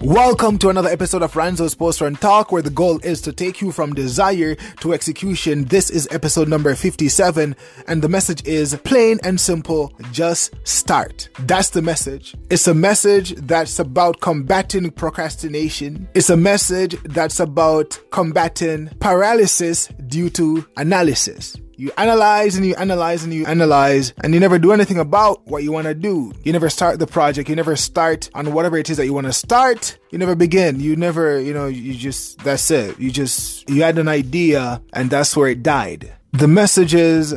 Welcome to another episode of Ranzo's Post Run Talk, where the goal is to take you from desire to execution. This is episode number 57, and the message is plain and simple just start. That's the message. It's a message that's about combating procrastination, it's a message that's about combating paralysis due to analysis. You analyze and you analyze and you analyze and you never do anything about what you want to do. You never start the project. You never start on whatever it is that you want to start. You never begin. You never, you know, you just, that's it. You just, you had an idea and that's where it died. The message is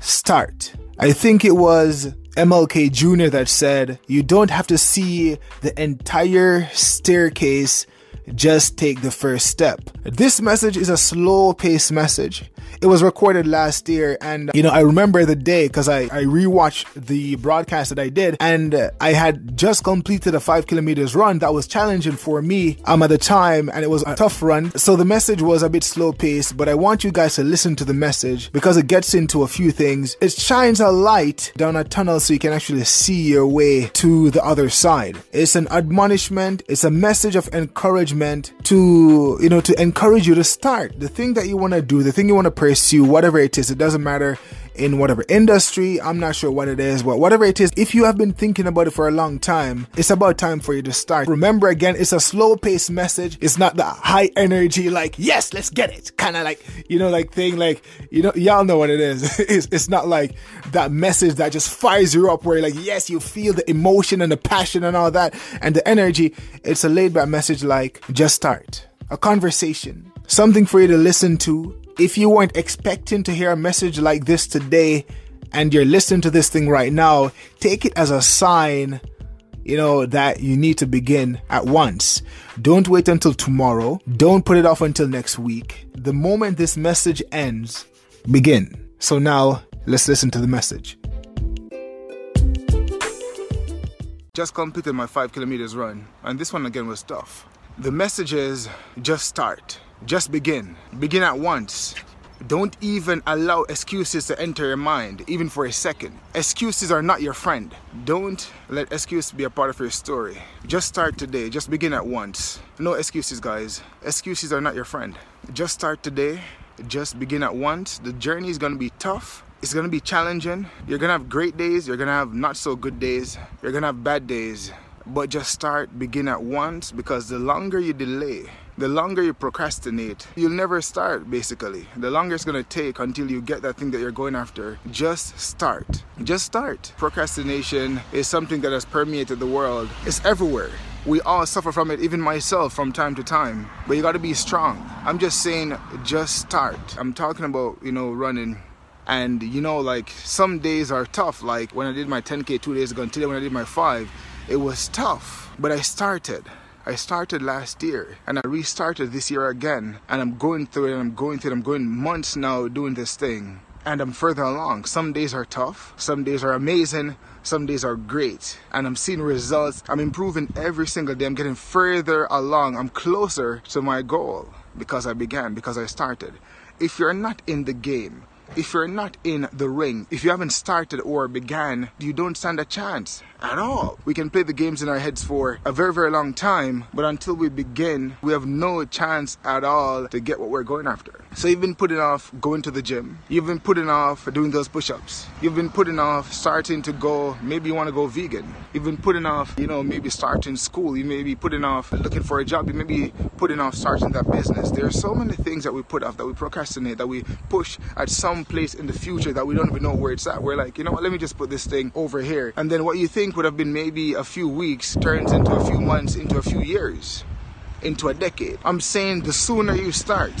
start. I think it was MLK Jr. that said, you don't have to see the entire staircase just take the first step. This message is a slow paced message. It was recorded last year, and you know, I remember the day because I, I rewatched the broadcast that I did, and I had just completed a five kilometers run that was challenging for me um, at the time, and it was a tough run. So the message was a bit slow paced, but I want you guys to listen to the message because it gets into a few things. It shines a light down a tunnel so you can actually see your way to the other side. It's an admonishment, it's a message of encouragement to, you know, to encourage you to start the thing that you want to do, the thing you want to pursue, whatever it is. It doesn't matter in whatever industry. I'm not sure what it is, but whatever it is, if you have been thinking about it for a long time, it's about time for you to start. Remember again, it's a slow paced message. It's not the high energy, like, yes, let's get it. Kind of like, you know, like thing, like, you know, y'all know what it is. it's, it's not like that message that just fires you up where like, yes, you feel the emotion and the passion and all that and the energy. It's a laid back message like, just start. A conversation. Something for you to listen to if you weren't expecting to hear a message like this today and you're listening to this thing right now, take it as a sign, you know, that you need to begin at once. Don't wait until tomorrow. Don't put it off until next week. The moment this message ends, begin. So now let's listen to the message. Just completed my five kilometers run, and this one again was tough. The message is just start. Just begin. Begin at once. Don't even allow excuses to enter your mind, even for a second. Excuses are not your friend. Don't let excuses be a part of your story. Just start today. Just begin at once. No excuses, guys. Excuses are not your friend. Just start today. Just begin at once. The journey is going to be tough. It's going to be challenging. You're going to have great days. You're going to have not so good days. You're going to have bad days. But just start, begin at once because the longer you delay, the longer you procrastinate, you'll never start basically. The longer it's gonna take until you get that thing that you're going after, just start. Just start. Procrastination is something that has permeated the world, it's everywhere. We all suffer from it, even myself from time to time. But you gotta be strong. I'm just saying, just start. I'm talking about, you know, running and you know like some days are tough like when i did my 10k two days ago and today when i did my five it was tough but i started I started last year and I restarted this year again and I'm going through it I'm going through it. I'm going months now doing this thing and I'm further along. Some days are tough, some days are amazing, some days are great and I'm seeing results. I'm improving every single day. I'm getting further along. I'm closer to my goal because I began, because I started. If you're not in the game, if you're not in the ring, if you haven't started or began, you don't stand a chance at all. We can play the games in our heads for a very, very long time, but until we begin, we have no chance at all to get what we're going after. So you've been putting off going to the gym. You've been putting off doing those push-ups. You've been putting off starting to go, maybe you want to go vegan. You've been putting off, you know, maybe starting school. You may be putting off looking for a job. You may be putting off starting that business. There are so many things that we put off, that we procrastinate, that we push at some place in the future that we don't even know where it's at. We're like, you know what, let me just put this thing over here. And then what you think would have been maybe a few weeks turns into a few months, into a few years, into a decade. I'm saying the sooner you start,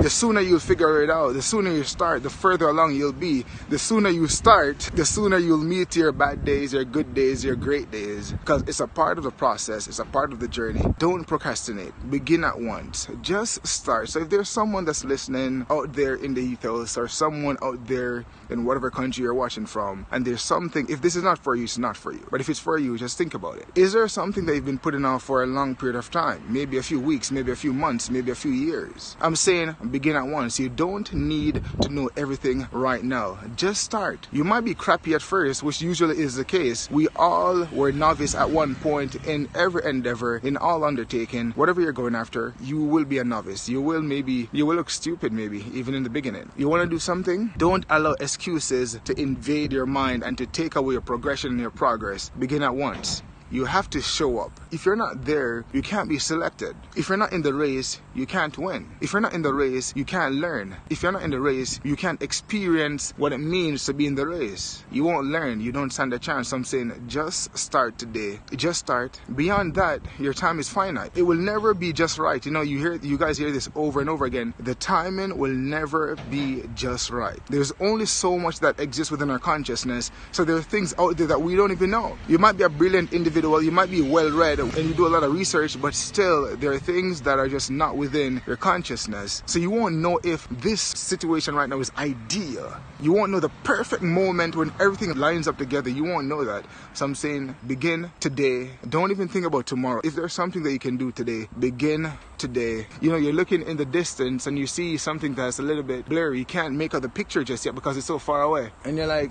the sooner you'll figure it out. The sooner you start, the further along you'll be. The sooner you start, the sooner you'll meet your bad days, your good days, your great days. Because it's a part of the process, it's a part of the journey. Don't procrastinate. Begin at once. Just start. So if there's someone that's listening out there in the ethos or someone out there in whatever country you're watching from, and there's something, if this is not for you, it's not for you. But if it's for you, just think about it. Is there something that you've been putting off for a long period of time? Maybe a few weeks, maybe a few months, maybe a few years. I'm saying begin at once. You don't need to know everything right now. Just start. You might be crappy at first, which usually is the case. We all were novice at one point in every endeavor, in all undertaking. Whatever you're going after, you will be a novice. You will maybe, you will look stupid maybe, even in the beginning. You want to do something? Don't allow excuses to invade your mind and to take away your progression and your progress. Begin at once you have to show up. If you're not there, you can't be selected. If you're not in the race, you can't win. If you're not in the race, you can't learn. If you're not in the race, you can't experience what it means to be in the race. You won't learn. You don't stand a chance. I'm saying just start today. Just start. Beyond that, your time is finite. It will never be just right. You know, you hear you guys hear this over and over again. The timing will never be just right. There's only so much that exists within our consciousness. So there are things out there that we don't even know. You might be a brilliant individual individual, you might be well read and you do a lot of research, but still there are things that are just not within your consciousness. So you won't know if this situation right now is ideal. You won't know the perfect moment when everything lines up together. You won't know that. So I'm saying begin today. Don't even think about tomorrow. If there's something that you can do today, begin today. You know, you're looking in the distance and you see something that's a little bit blurry. You can't make out the picture just yet because it's so far away. And you're like,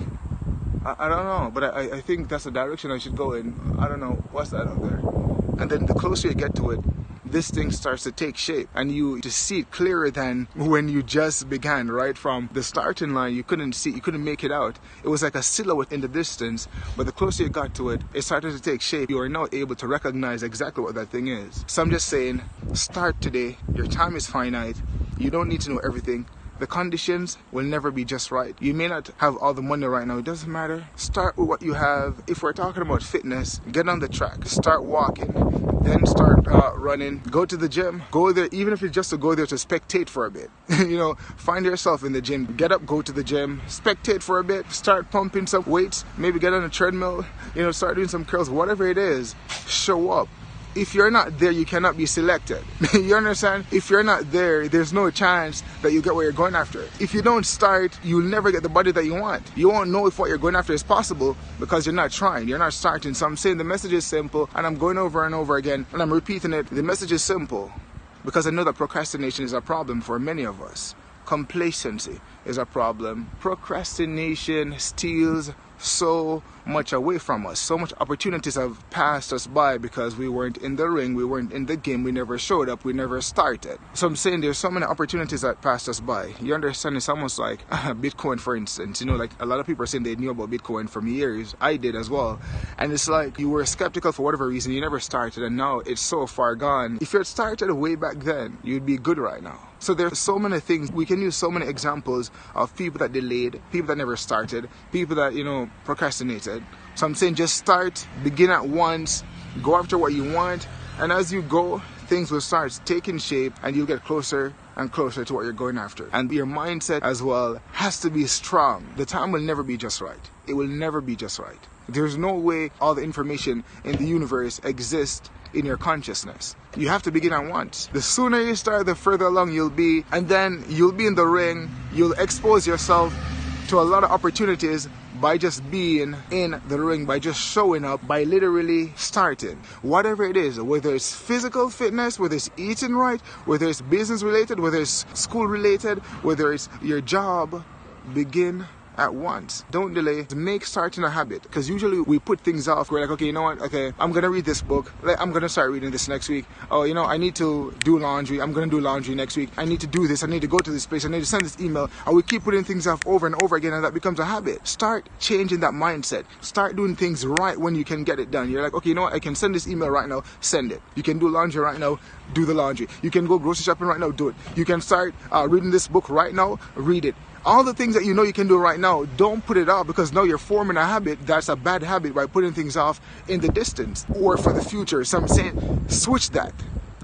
I, I don't know, but I, I think that's the direction I should go in. I don't know what's that out there. And then the closer you get to it, this thing starts to take shape and you to see it clearer than when you just began right? From the starting line you couldn't see you couldn't make it out. It was like a silhouette in the distance but the closer you got to it it started to take shape. You are now able to recognize exactly what that thing is. So i'm just saying start today. Your time is finite. You don't need to know everything the conditions will never be just right. You may not have all the money right now, it doesn't matter. Start with what you have. If we're talking about fitness, get on the track, start walking, then start uh, running, go to the gym, go there, even if it's just to go there to spectate for a bit. you know, find yourself in the gym, get up, go to the gym, spectate for a bit, start pumping some weights, maybe get on a treadmill, you know, start doing some curls, whatever it is, show up if you're not there, you cannot be selected. you understand? If you're not there, there's no chance that you get what you're going after. If you don't start, you'll never get the body that you want. You won't know if what you're going after is possible because you're not trying, you're not starting. So I'm saying the message is simple, and I'm going over and over again, and I'm repeating it. The message is simple because I know that procrastination is a problem for many of us. Complacency is a problem. Procrastination steals so much away from us. So much opportunities have passed us by because we weren't in the ring, we weren't in the game, we never showed up, we never started. So I'm saying there's so many opportunities that passed us by. You understand? It's almost like uh, Bitcoin, for instance. You know, like a lot of people are saying they knew about Bitcoin from years. I did as well. And it's like you were skeptical for whatever reason, you never started, and now it's so far gone. If you had started way back then, you'd be good right now. So there's so many things we can use so many examples of people that delayed, people that never started, people that you know procrastinated. So I'm saying just start, begin at once, go after what you want, and as you go, things will start taking shape and you'll get closer and closer to what you're going after. And your mindset as well has to be strong. The time will never be just right. It will never be just right. There's no way all the information in the universe exists in your consciousness. You have to begin at once. The sooner you start, the further along you'll be, and then you'll be in the ring, you'll expose yourself to a lot of opportunities by just being in the ring, by just showing up, by literally starting. Whatever it is, whether it's physical fitness, whether it's eating right, whether it's business related, whether it's school related, whether it's your job, begin at once. Don't delay. Make starting a habit. Because usually we put things off. We're like, okay, you know what? Okay, I'm gonna read this book. I'm gonna start reading this next week. Oh, you know, I need to do laundry. I'm gonna do laundry next week. I need to do this. I need to go to this place. I need to send this email. And we keep putting things off over and over again, and that becomes a habit. Start changing that mindset. Start doing things right when you can get it done. You're like, okay, you know what? I can send this email right now. Send it. You can do laundry right now. Do the laundry. You can go grocery shopping right now. Do it. You can start uh, reading this book right now. Read it all the things that you know you can do right now, don't put it off because now you're forming a habit that's a bad habit by putting things off in the distance or for the future. So I'm saying switch that.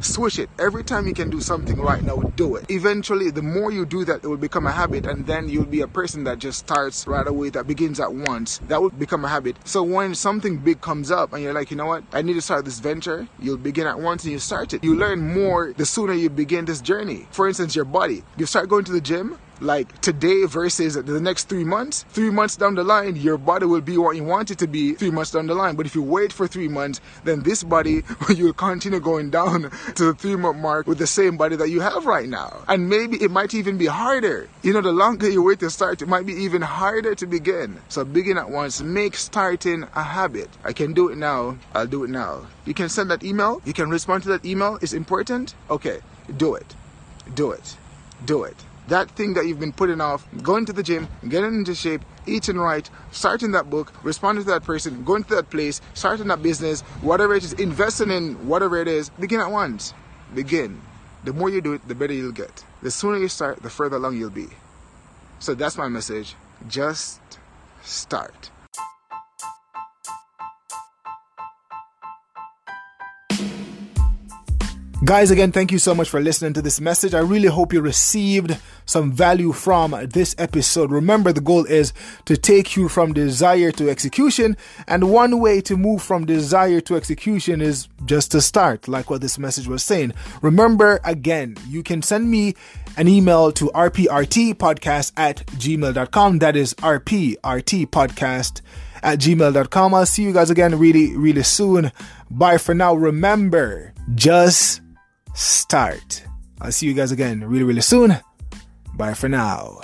Switch it. Every time you can do something right now, do it. Eventually, the more you do that, it will become a habit, and then you'll be a person that just starts right away, that begins at once. That will become a habit. So when something big comes up and you're like, you know what, I need to start this venture, you'll begin at once and you start it. You learn more the sooner you begin this journey. For instance, your body. You start going to the gym, like today versus the next three months, three months down the line, your body will be what you want it to be three months down the line. But if you wait for three months, then this body, you'll continue going down to the three month mark with the same body that you have right now. And maybe it might even be harder. You know, the longer you wait to start, it might be even harder to begin. So begin at once. Make starting a habit. I can do it now. I'll do it now. You can send that email. You can respond to that email. It's important. Okay, do it. Do it. Do it that thing that you've been putting off, going to the gym, getting into shape, eating right, starting that book, responding to that person, going to that place, starting that business, whatever it is, investing in whatever it is, begin at once. Begin. The more you do it, the better you'll get. The sooner you start, the further along you'll be. So that's my message. Just start. Guys, again, thank you so much for listening to this message. I really hope you received some value from this episode. Remember, the goal is to take you from desire to execution. And one way to move from desire to execution is just to start, like what this message was saying. Remember, again, you can send me an email to rprtpodcast at gmail.com. That is rprtpodcast at gmail.com. I'll see you guys again really, really soon. Bye for now. Remember, just start. I'll see you guys again really, really soon. Bye for now.